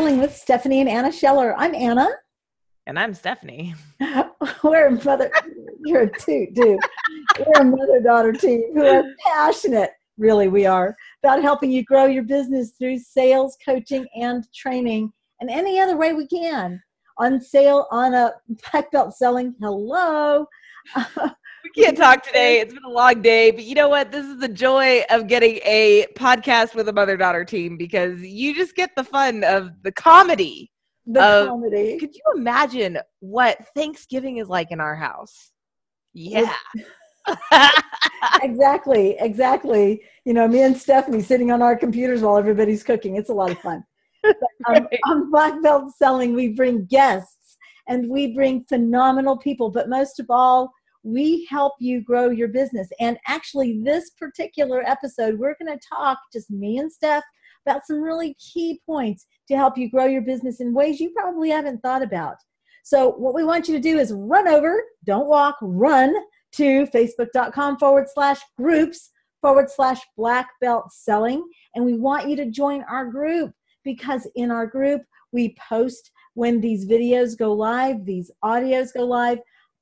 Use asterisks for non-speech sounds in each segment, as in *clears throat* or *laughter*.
Selling with Stephanie and Anna Scheller. I'm Anna. And I'm Stephanie. *laughs* We're a mother, you're a toot, dude. We're a mother daughter team who are passionate, really, we are, about helping you grow your business through sales, coaching, and training, and any other way we can. On sale, on a *laughs* Black Belt Selling. Hello. *laughs* we can't talk today. It's been a long day, but you know what? This is the joy of getting a podcast with a mother daughter team because you just get the fun of the comedy. The of, comedy. Could you imagine what Thanksgiving is like in our house? Yeah. *laughs* *laughs* exactly, exactly. You know, me and Stephanie sitting on our computers while everybody's cooking. It's a lot of fun. But, um, *laughs* on Black Belt Selling, we bring guests and we bring phenomenal people, but most of all, we help you grow your business. And actually, this particular episode, we're going to talk, just me and Steph, about some really key points to help you grow your business in ways you probably haven't thought about. So, what we want you to do is run over, don't walk, run to facebook.com forward slash groups forward slash black belt selling. And we want you to join our group because in our group, we post when these videos go live, these audios go live.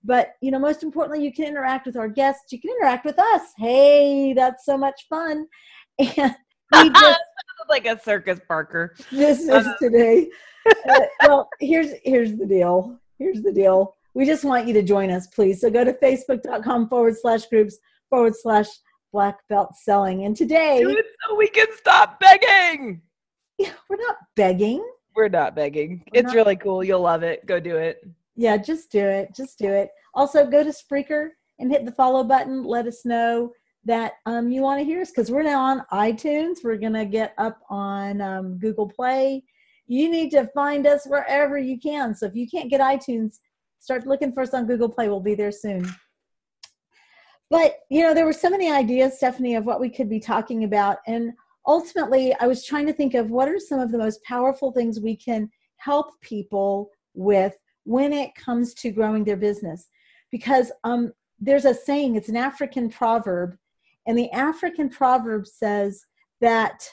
But you know, most importantly, you can interact with our guests. You can interact with us. Hey, that's so much fun. *laughs* And we *laughs* just like a circus Parker. This is uh, today. *laughs* Uh, well, here's here's the deal. Here's the deal. We just want you to join us, please. So go to facebook.com forward slash groups forward slash black belt selling. And today, Do it so we can stop begging. Yeah, we're not begging. We're not begging. We're it's not- really cool. You'll love it. Go do it. Yeah, just do it. Just do it. Also, go to Spreaker and hit the follow button. Let us know that um, you want to hear us because we're now on iTunes. We're going to get up on um, Google Play. You need to find us wherever you can. So if you can't get iTunes, start looking for us on Google Play. We'll be there soon. But, you know, there were so many ideas, Stephanie, of what we could be talking about. And ultimately, I was trying to think of what are some of the most powerful things we can help people with when it comes to growing their business. Because um, there's a saying, it's an African proverb, and the African proverb says that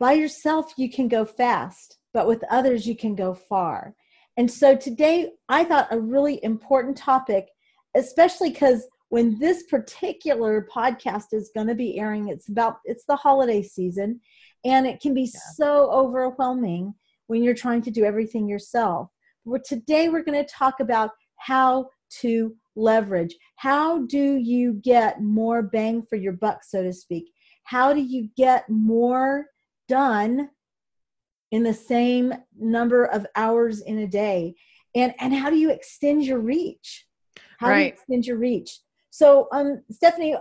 by yourself you can go fast, but with others you can go far. And so today I thought a really important topic, especially because when this particular podcast is going to be airing, it's about it's the holiday season, and it can be yeah. so overwhelming when you're trying to do everything yourself. Well, today we're going to talk about how to leverage. How do you get more bang for your buck, so to speak? How do you get more done in the same number of hours in a day? And and how do you extend your reach? How right. do you extend your reach? So, um, Stephanie,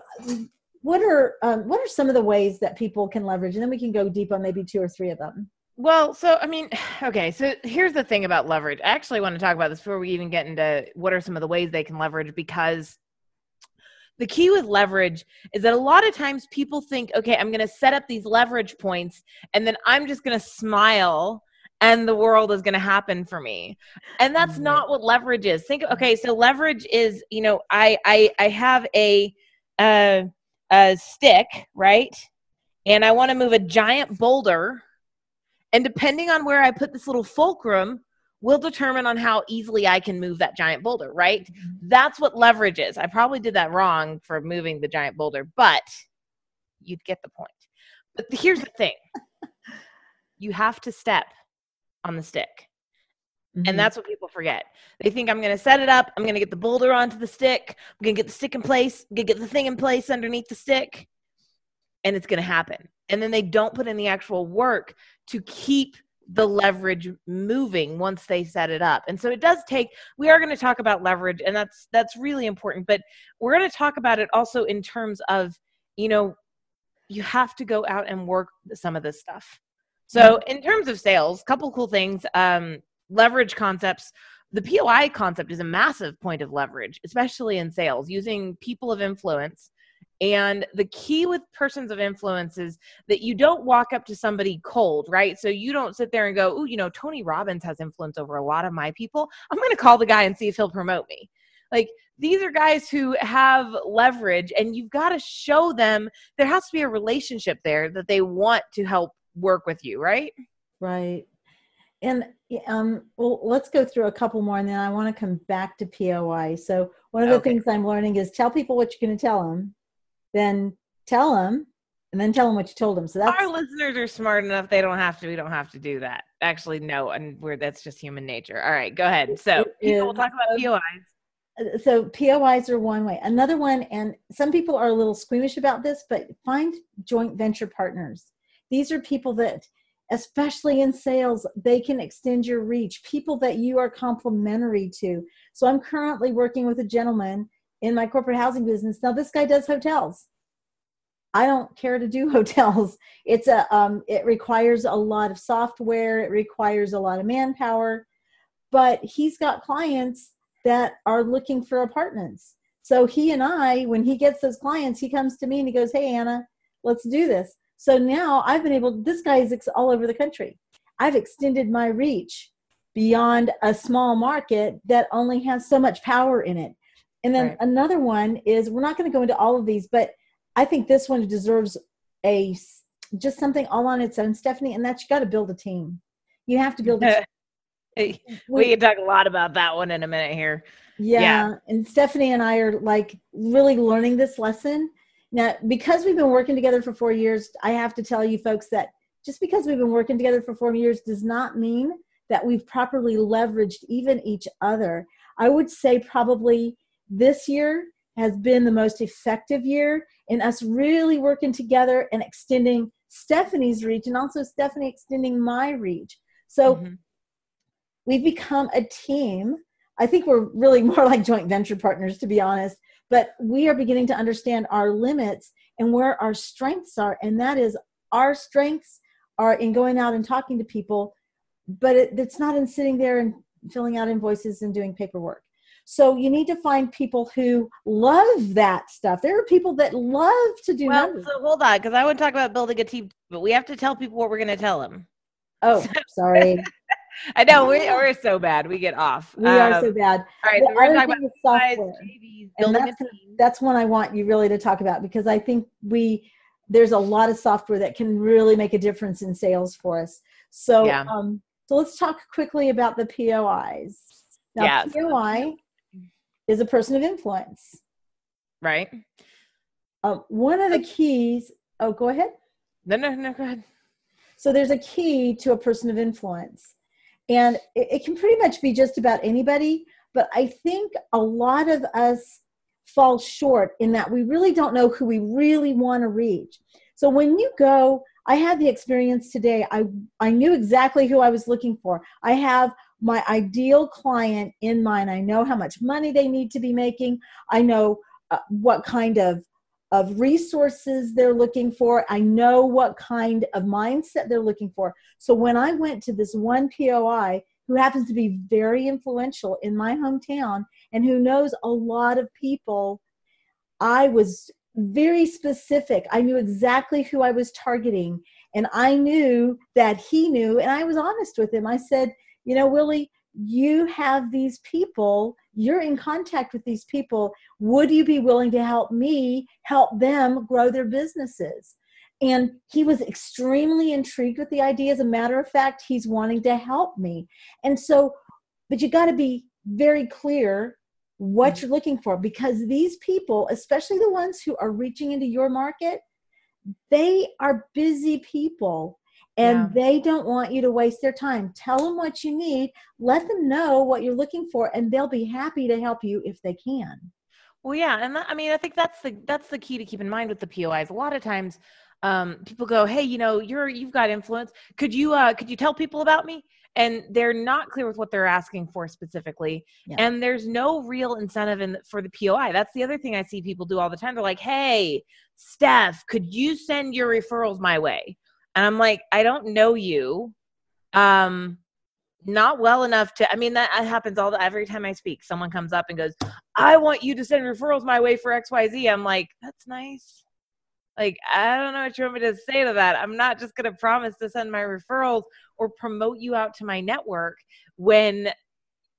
what are um, what are some of the ways that people can leverage? And then we can go deep on maybe two or three of them. Well, so I mean, *sighs* okay, so here's the thing about leverage. I actually want to talk about this before we even get into what are some of the ways they can leverage because the key with leverage is that a lot of times people think, okay, I'm going to set up these leverage points and then I'm just going to smile and the world is going to happen for me. And that's mm-hmm. not what leverage is. Think okay, so leverage is, you know, I I I have a uh a stick, right? And I want to move a giant boulder and depending on where I put this little fulcrum, will determine on how easily I can move that giant boulder, right? Mm-hmm. That's what leverage is. I probably did that wrong for moving the giant boulder, but you'd get the point. But here's the thing *laughs* you have to step on the stick. Mm-hmm. And that's what people forget. They think I'm going to set it up. I'm going to get the boulder onto the stick. I'm going to get the stick in place. I'm going to get the thing in place underneath the stick. And it's going to happen and then they don't put in the actual work to keep the leverage moving once they set it up. And so it does take we are going to talk about leverage and that's that's really important but we're going to talk about it also in terms of you know you have to go out and work some of this stuff. So mm-hmm. in terms of sales couple cool things um leverage concepts. The poi concept is a massive point of leverage especially in sales using people of influence and the key with persons of influence is that you don't walk up to somebody cold, right? So you don't sit there and go, oh, you know, Tony Robbins has influence over a lot of my people. I'm going to call the guy and see if he'll promote me. Like these are guys who have leverage, and you've got to show them there has to be a relationship there that they want to help work with you, right? Right. and um, well, let's go through a couple more, and then I want to come back to POI. So one of the Okay. things I'm learning is tell people what you're going to tell them, then tell them, and then tell them what you told them. So that's Our listeners are smart enough; they don't have to. We don't have to do that. Actually, no, and we're that's just human nature. All right, go ahead. So, people, we'll talk about POIs. uh, so POIs are one way. Another one, and some people are a little squeamish about this, but find joint venture partners. These are people that, especially in sales, they can extend your reach. People that you are complementary to. So I'm currently working with a gentleman in my corporate housing business. Now this guy does hotels. I don't care to do *laughs* hotels. It's a um, it requires a lot of software. It requires a lot of manpower, but he's got clients that are looking for apartments. So he and I, when he gets those clients, he comes to me and he goes, "Hey Anna, let's do this." So now I've been able. This guy is ex- all over the country. I've extended my reach beyond a small market that only has so much power in it. And then Right. another one is we're not going to go into all of these, but I think this one deserves a just something all on its own, Stephanie. And that's you got to build a team. You have to build a *laughs* team. *laughs* We can talk a lot about that one in a minute here. Yeah. Yeah. And Stephanie and I are like really learning this lesson. Now, because we've been working together for four years, I have to tell you folks that just because we've been working together for four years does not mean that we've properly leveraged even each other. I would say probably this year has been the most effective year in us really working together and extending Stephanie's reach and also Stephanie extending my reach. So Mhm. we've become a team. I think we're really *laughs* more like joint venture partners, to be honest. But we are beginning to understand our limits and where our strengths are. And that is our strengths are in going out and talking to people, but it, it's not in sitting there and filling out invoices and doing paperwork. So you need to find people who love that stuff. There are people that love to do Well, numbers. so hold on, because I would talk about building a team, but we have to tell people what we're going to tell them. oh, *laughs* sorry. I know we're, we're so bad. We get off. We are so Um, bad. All right, The so we're other going to talk thing about software. JVs, And that's- that's one I want you really to talk about because I think we there's a lot of software that can really make a difference in sales for us. So Yeah. um so let's talk quickly about the POIs. Now Yeah, POI is a person of influence. Right? Um, one of the keys, oh go ahead. No, no, no, go ahead. So there's a key to a person of influence. And it, it can pretty much be just about anybody, but I think a lot of us fall short in that we really don't know who we really want to reach. So when you go, I had the experience today. I I knew exactly who I was looking for. I have my ideal client in mind. I know how much money they need to be making. I know uh, what kind of of resources they're looking for. I know what kind of mindset they're looking for. So when I went to this one POI who happens to be very influential in my hometown and who knows a lot of people, I was very specific. I knew exactly who I was targeting. And I knew that he knew, and I was honest with him. I said, You know, Willie, you have these people, you're in contact with these people. Would you be willing to help me help them grow their businesses? And he was extremely intrigued with the idea. As a matter of fact, he's wanting to help me. And so, but you got to be very clear what you're looking for because these people, especially the ones who are reaching into your market, they are busy people and Yeah. they don't want you to waste their time. Tell them what you need, let them know what you're looking for, and they'll be happy to help you if they can. Well, yeah, and that, I mean, I think that's the that's the key to keep in mind with the POIs. A lot of times, um, people go, "Hey, you know, you're you've got influence. Could you uh, could you tell people about me?" And they're not clear with what they're asking for specifically, Yeah. and there's no real incentive in for the POI. That's the other thing I see people do all the time. They're like, "Hey, Steph, could you send your referrals my way?" And I'm like, "I don't know you." Um, not well enough to i mean that happens all the every time i speak someone comes up and goes i want you to send referrals my way for xyz i'm like that's nice. Like i don't know what you want me to say to that. I'm not just going to promise to send my referrals or promote you out to my network when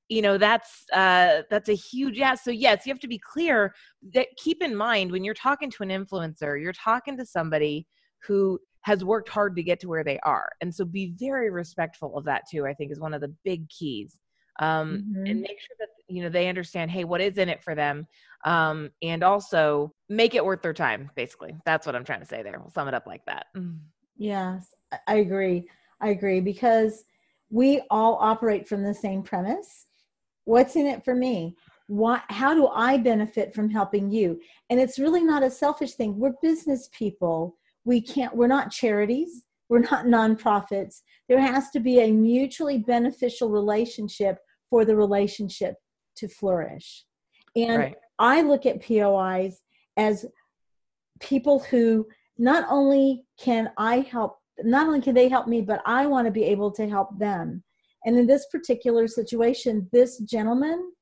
you know that's uh that's a huge yeah so yes you have to be clear that keep in mind when you're talking to an influencer you're talking to somebody who has worked hard to get to where they are. And so be very respectful of that too, I think is one of the big keys. Um, mm-hmm. and make sure that you know they understand hey what is in it for them um, and also make it worth their time basically that's what i'm trying to say there we'll sum it up like that yes i agree i agree because we all operate from the same premise what's in it for me what how do i benefit from helping you and it's really not a selfish thing we're business people we can't we're not charities we're not nonprofits. There has to be a mutually beneficial relationship for the relationship to flourish. And right. i look at pois as people who not only can i help not only can they help me but i want to be able to help them. And in this particular situation this gentleman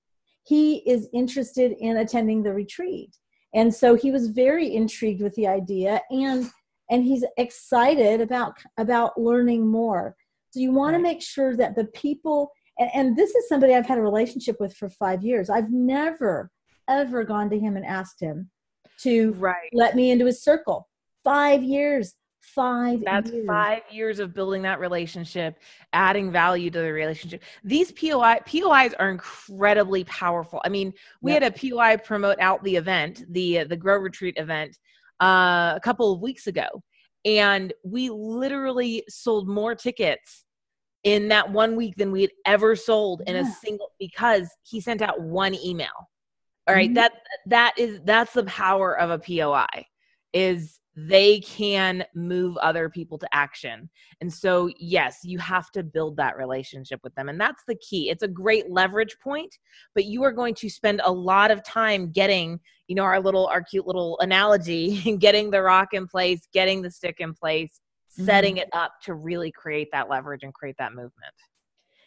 he is interested in attending the retreat. And so he was very intrigued with the idea and and he's excited about about learning more so you want right. to make sure that the people and, and this is somebody i've had a relationship with for five years i've never ever gone to him and asked him to right. let me into his circle five years five that's years. five years of building that relationship adding value to the relationship these poi pois are incredibly powerful i mean we yep. had a poi promote out the event the uh, the grow retreat event uh, a couple of weeks ago and we literally sold more tickets in that one week than we had ever sold in yeah. a single because he sent out one email all right, mm-hmm. that that is that's the power of a poi is they can move other people to action. And so, yes, you have to build that relationship with them. And that's the key. It's a great leverage point, but you are going to spend a lot of time getting, you know, our little, our cute little analogy, *laughs* getting the rock in place, getting the stick in place, setting mm-hmm. it up to really create that leverage and create that movement.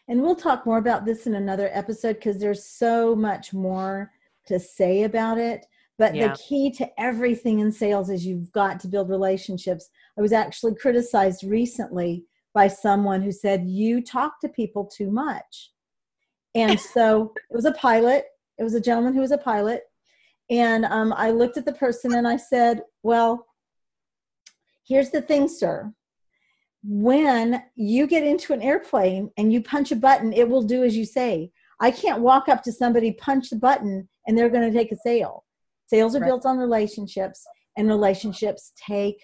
And we'll talk more about this in another episode because there's so much more to say about it but yeah. the key to everything in sales is you've got to build relationships. I was actually criticized recently by someone who said, You talk to people too much. And *laughs* so it was a pilot, it was a gentleman who was a pilot. And um, I looked at the person and I said, Well, here's the thing, sir. When you get into an airplane and you punch a button, it will do as you say. I can't walk up to somebody, punch the button, and they're going to take a sale. Sales are right. built on relationships, and relationships take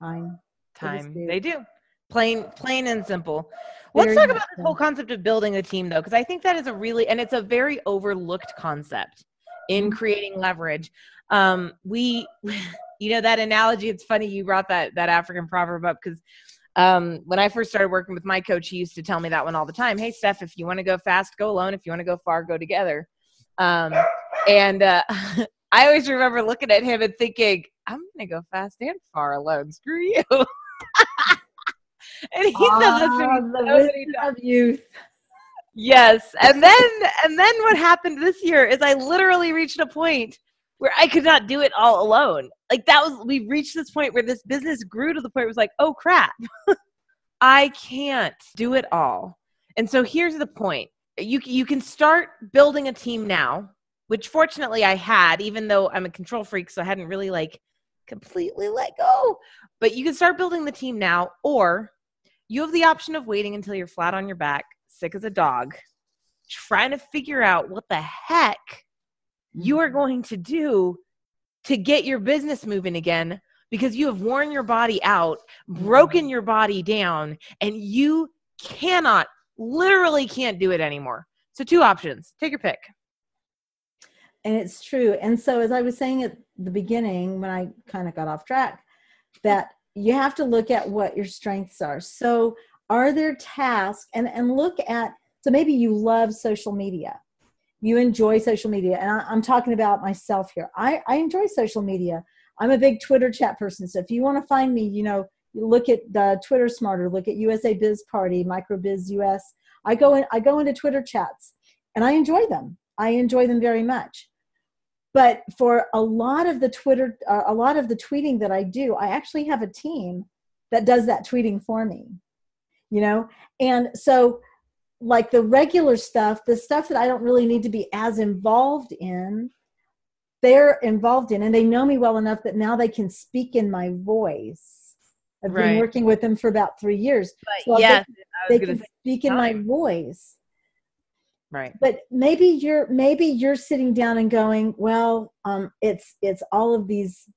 time. Time. Do. They do. Plain, plain and simple. Very Let's talk about this whole concept of building a team, though, because I think that is a really and it's a very overlooked concept in mm-hmm. creating leverage. Um, we, *laughs* you know, that analogy. It's funny you brought that that African proverb up because um, when I first started working with my coach, he used to tell me that one all the time. Hey, Steph, if you want to go fast, go alone. If you want to go far, go together. Um, and uh, *laughs* I always remember looking at him and thinking, I'm going to go fast and far alone. Screw you. *laughs* and he oh, said the ah, so of youth. Yes. And then and then what happened this year is I literally reached a point where I could not do it all alone. Like that was we reached this point where this business grew to the point where it was like, oh crap. *laughs* I can't do it all. And so here's the point. You you can start building a team now which fortunately I had, even though I'm a control freak, so I hadn't really like completely let go. But you can start building the team now, or you have the option of waiting until you're flat on your back, sick as a dog, trying to figure out what the heck you are going to do to get your business moving again because you have worn your body out, broken your body down, and you cannot, literally can't do it anymore. So, two options take your pick and it's true. And so as i was saying at the beginning when i kind of got off track that you have to look at what your strengths are. So are there tasks and and look at so maybe you love social media. You enjoy social media. And I, am talking about myself here. I, I enjoy social media. I'm a big twitter chat person. So if you want to find me you know look at the twitter smarter look at usa biz party microbiz us i go in i go into twitter chats and i enjoy them. I enjoy them very much but for a lot of the twitter uh, a lot of the tweeting that i do i actually have a team that does that tweeting for me you know and so like the regular stuff the stuff that i don't really need to be as involved in they're involved in and they know me well enough that now they can speak in my voice I've Right. been working with them for about three years. So yes, they, they can speak in my voice. Right. But maybe you're maybe you're sitting down and going, well, um, it's it's all of these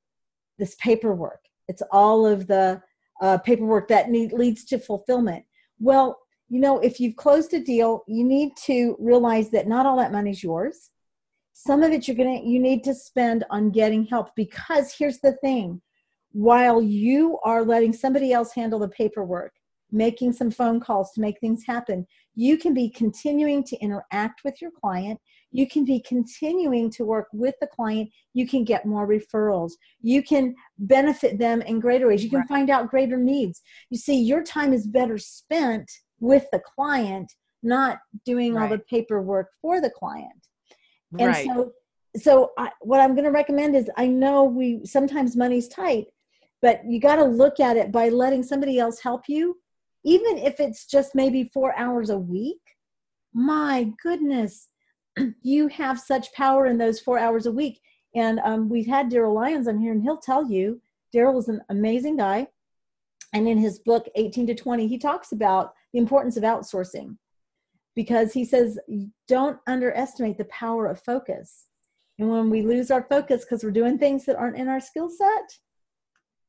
this paperwork. It's all of the uh, paperwork that need, leads to fulfillment. Well, you know, if you've closed a deal, you need to realize that not all that money's yours. Some of it you're gonna you need to spend on getting help because here's the thing: while you are letting somebody else handle the paperwork, making some phone calls to make things happen, you can be continuing to interact with your client. You can be continuing to work with the client. You can get more referrals. You can benefit them in greater ways. You can Right. find out greater needs. You see, your time is better spent with the client, not doing all the paperwork for the client. And right. so, so I, what I'm going to recommend is I know we sometimes money's tight, but you got to look at it by letting somebody else help you, even if it's just maybe four hours a week. My goodness, *clears throat* you have such power in those four hours a week. And um, we've had Daryl Lyons on here, and he'll tell you Daryl is an amazing guy. And in his book, 18 to 20, he talks about the importance of outsourcing because he says don't underestimate the power of focus. And when we lose our focus because we're doing things that aren't in our skill set,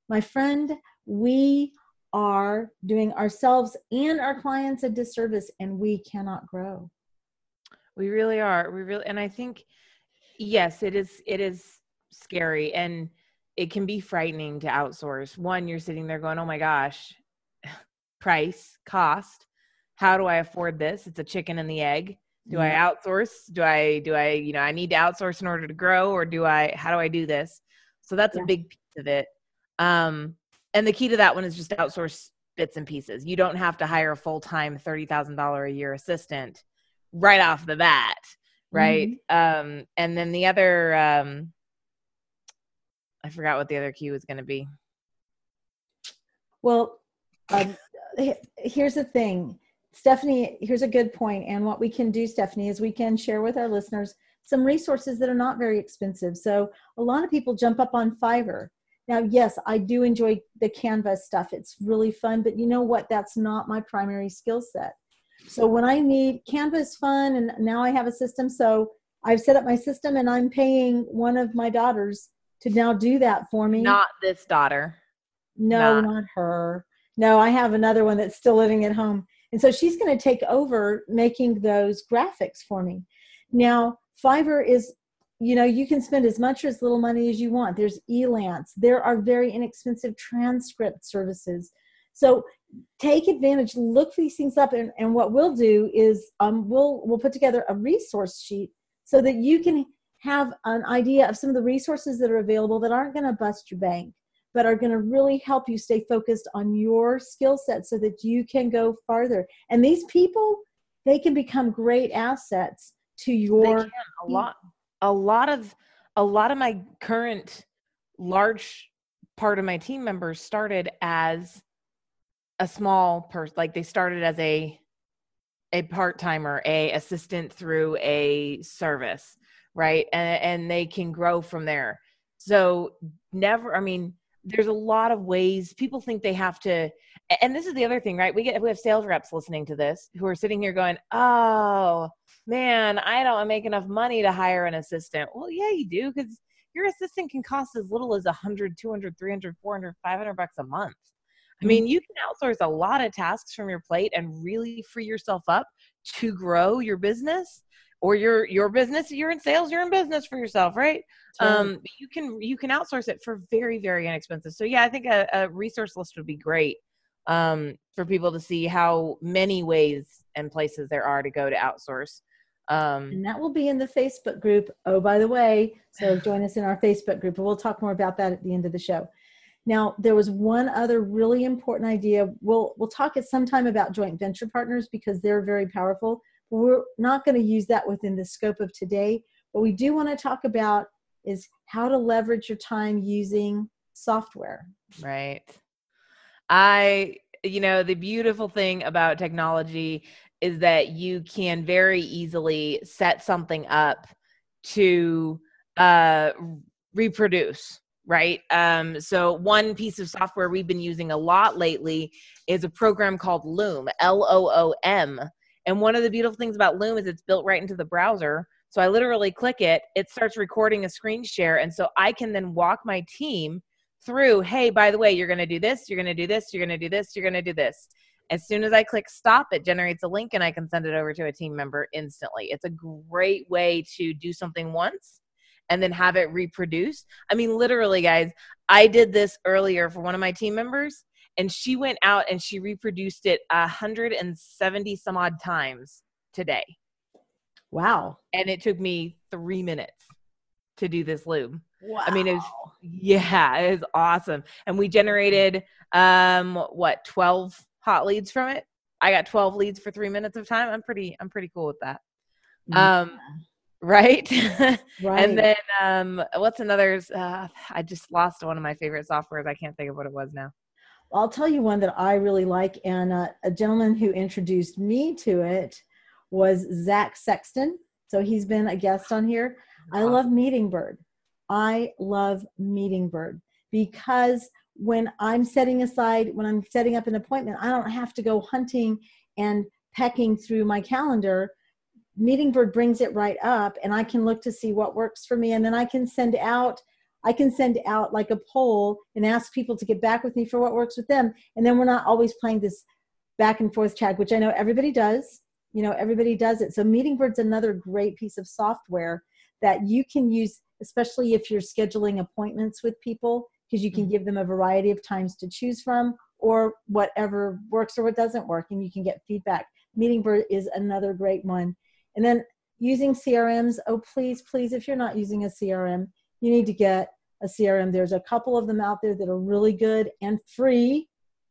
my friend, we are doing ourselves and our clients a disservice and we cannot grow. We really are. We really, and I think, yes, it is. It is scary, and it can be frightening to outsource. One, you're sitting there going, "Oh my gosh, *laughs* price, cost. How do I afford this? It's a chicken and the egg. Do I outsource? Do I? Do I? You know, I need to outsource in order to grow, or do I? How do I do this? So that's Yeah. a big piece of it. Um, and the key to that one is just outsource bits and pieces. You don't have to hire a full time thirty thousand dollar a year assistant right off the bat right um and then the other um i forgot what the other key was going to be Well, um, here's the thing, Stephanie. Here's a good point, and what we can do, Stephanie, is we can share with our listeners some resources that are not very expensive. So a lot of people jump up on Fiverr. Now, yes, I do enjoy the Canvas stuff. It's really fun, but you know what? That's not my primary skill set. So when I need Canvas fun, and now I have a system, so I've set up my system, and I'm paying one of my daughters to now do that for me. not this daughter No, Not- not her. No, I have another one that's still living at home. And so she's going to take over making those graphics for me. Now, Fiverr is, you know, you can spend as much or as little money as you want. There's Elance. There are very inexpensive transcript services. So take advantage, look these things up. And, and what we'll do is um, we'll, we'll put together a resource sheet so that you can have an idea of some of the resources that are available that aren't going to bust your bank but are going to really help you stay focused on your skill set so that you can go farther. And these people, they can become great assets to They your can, a lot a lot of a lot of my current large part of my team members started as a small person like they started as a a part-timer a assistant through a service right? And and they can grow from there. So never i mean there's a lot of ways people think they have to and this is the other thing right? We get we have sales reps listening to this who are sitting here going oh man i don't make enough money to hire an assistant. Well yeah you do because your assistant can cost as little as 100 200 300 400 500 bucks a month. I mean you can outsource a lot of tasks from your plate and really free yourself up to grow your business or your your business you're in sales you're in business for yourself right? Um you can you can outsource it for very very inexpensive. So yeah i think a, a resource list would be great um for people to see how many ways and places there are to go to outsource um and that will be in the Facebook group. Oh, by the way, so *sighs* join us in our Facebook group, and we'll talk more about that at the end of the show. Now, there was one other really important idea. We'll we'll talk at some time about joint venture partners because they're very powerful. But we're not going to use that within the scope of today. What we do want to talk about is how to leverage your time using software. Right. I, you know, the beautiful thing about technology is that you can very easily set something up to uh, reproduce, right? Um, so one piece of software we've been using a lot lately is a program called Loom, L O O M. And one of the beautiful things about Loom is it's built right into the browser. So I literally click it, it starts recording a screen share. And so I can then walk my team through, hey, by the way, you're going to do this, you're going to do this, you're going to do this, you're going to do this. As soon as I click stop, it generates a link and I can send it over to a team member instantly. It's a great way to do something once and then have it reproduced. I mean, literally, guys, I did this earlier for one of my team members and she went out and she reproduced it 170 some odd times today. Wow. And it took me three minutes to do this loom. Wow. I mean, it was, yeah, it was awesome. And we generated, um, what, 12 hot leads from it. I got 12 leads for three minutes of time. I'm pretty, I'm pretty cool with that. Yeah. Um, right. *laughs* right. and then, um, what's another, uh, I just lost one of my favorite softwares. I can't think of what it was now. I'll tell you one that I really like. And uh, a gentleman who introduced me to it was Zach Sexton. So he's been a guest on here. Awesome. I love Meeting Bird. I love Meeting Bird because when I'm setting aside, when I'm setting up an appointment, I don't have to go hunting and pecking through my calendar. Meeting Bird brings it right up and I can look to see what works for me. And then I can send out I can send out like a poll and ask people to get back with me for what works with them. And then we're not always playing this back and forth chat, which I know everybody does. You know, everybody does it. So Meeting Bird's another great piece of software that you can use, especially if you're scheduling appointments with people, because you can mm-hmm. give them a variety of times to choose from or whatever works or what doesn't work, and you can get feedback. Meeting Bird is another great one. And then using CRMs, oh, please, please, if you're not using a CRM, you need to get a CRM. There's a couple of them out there that are really good and free,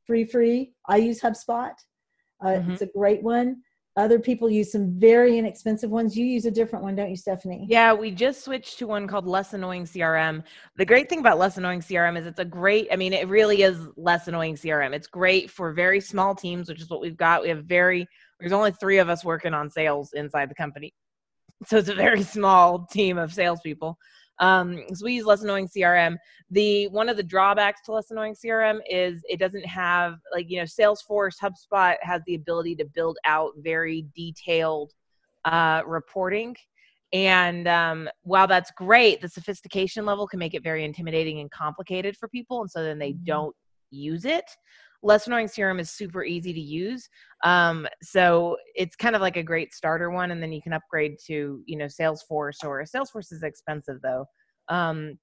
free, free. I use HubSpot. Uh, mm-hmm. It's a great one. Other people use some very inexpensive ones. You use a different one, don't you, Stephanie? Yeah, we just switched to one called Less Annoying CRM. The great thing about Less Annoying CRM is it's a great, I mean, it really is less annoying CRM. It's great for very small teams, which is what we've got. We have very, there's only three of us working on sales inside the company. So it's a very *laughs* small team of salespeople. Um, so we use less annoying CRM. The one of the drawbacks to less annoying CRM is it doesn't have like you know Salesforce, HubSpot has the ability to build out very detailed uh, reporting. And um, while that's great, the sophistication level can make it very intimidating and complicated for people, and so then they mm-hmm. don't use it. Less Annoying CRM is super easy to use. Um, so it's kind of like a great starter one, and then you can upgrade to you know Salesforce or Salesforce is expensive though. Um,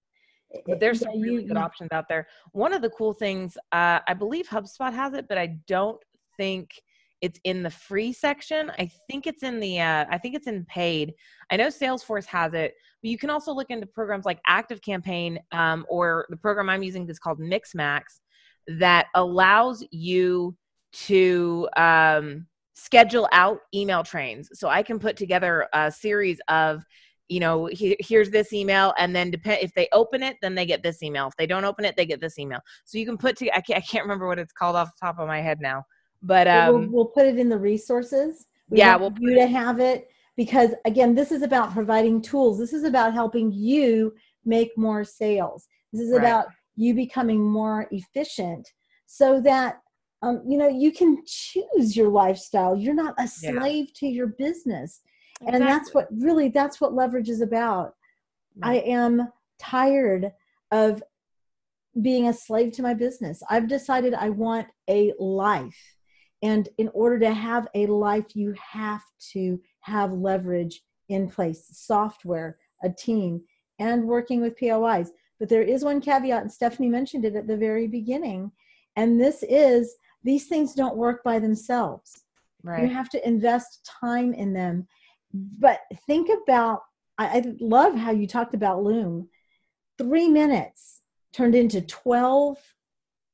but there's some really good options out there. One of the cool things, uh, I believe HubSpot has it, but I don't think it's in the free section. I think it's in the uh, I think it's in paid. I know Salesforce has it, but you can also look into programs like Active Campaign um, or the program I'm using is called Mixmax, that allows you to um, schedule out email trains. So I can put together a series of, you know, he, here's this email, and then depend if they open it, then they get this email. If they don't open it, they get this email. So you can put to I can't, I can't remember what it's called off the top of my head now, but um, we'll, we'll put it in the resources. We yeah, we'll you to have it because again, this is about providing tools. This is about helping you make more sales. This is right. about you becoming more efficient so that um, you know you can choose your lifestyle. You're not a slave yeah. to your business. Exactly. and that's what really that's what leverage is about. I am tired of being a slave to my business. I've decided i want a life. And in order to have a life you have to have leverage in place software a team and working with pois but there is one caveat and stephanie mentioned it at the very beginning and this is, these things don't work by themselves. Right. You have to invest time in them. But think about, I, I love how you talked about Loom. Three minutes turned into 12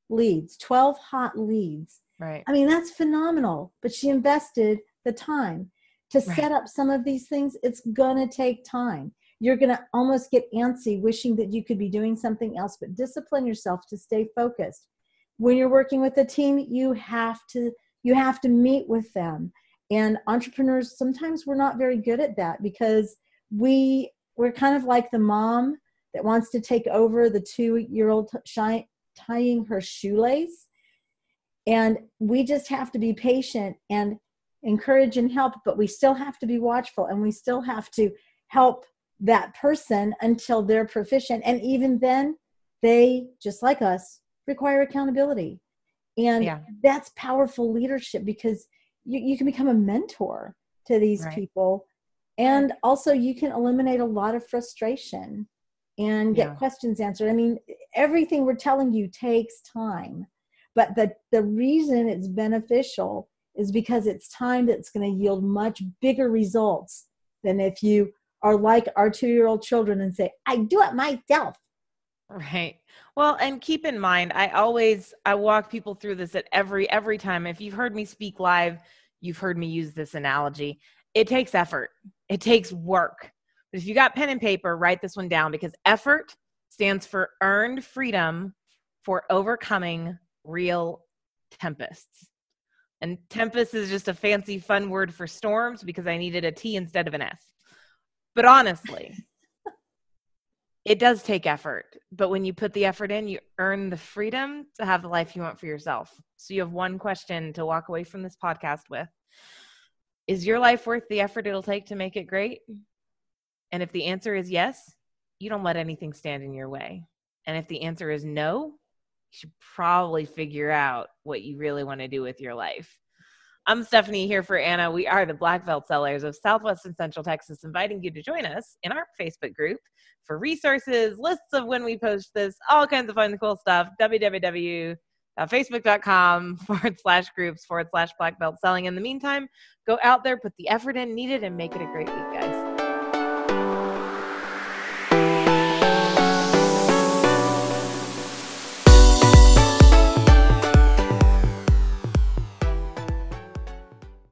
leads, 12 hot leads. Right. I mean, that's phenomenal. But she invested the time to right. set up some of these things. It's going to take time. You're going to almost get antsy wishing that you could be doing something else, but discipline yourself to stay focused when you're working with a team you have to you have to meet with them and entrepreneurs sometimes we're not very good at that because we we're kind of like the mom that wants to take over the two year old shi- tying her shoelace. And we just have to be patient and encourage and help, but we still have to be watchful and we still have to help that person until they're proficient. And even then, they, just like us, require accountability. And yeah. that's powerful leadership because you, you can become a mentor to these right. people. And also, you can eliminate a lot of frustration and get yeah. questions answered. I mean, everything we're telling you takes time. But the, the reason it's beneficial is because it's time that's going to yield much bigger results than if you are like our two year old children and say, I do it myself. Right. Well, and keep in mind, I always I walk people through this at every every time. If you've heard me speak live, you've heard me use this analogy. It takes effort. It takes work. But if you got pen and paper, write this one down because effort stands for earned freedom for overcoming real tempests. And tempest is just a fancy fun word for storms because I needed a T instead of an S. But honestly, it does take effort. But when you put the effort in, you earn the freedom to have the life you want for yourself. So you have one question to walk away from this podcast with Is your life worth the effort it'll take to make it great? And if the answer is yes, you don't let anything stand in your way. And if the answer is no, you should probably figure out what you really want to do with your life. I'm Stephanie here for Anna. We are the Black Belt Sellers of Southwest and Central Texas, inviting you to join us in our Facebook group for resources, lists of when we post this, all kinds of fun, and cool stuff. www.facebook.com *laughs* forward slash groups forward slash black belt selling. In the meantime, go out there, put the effort in needed, and make it a great week, guys.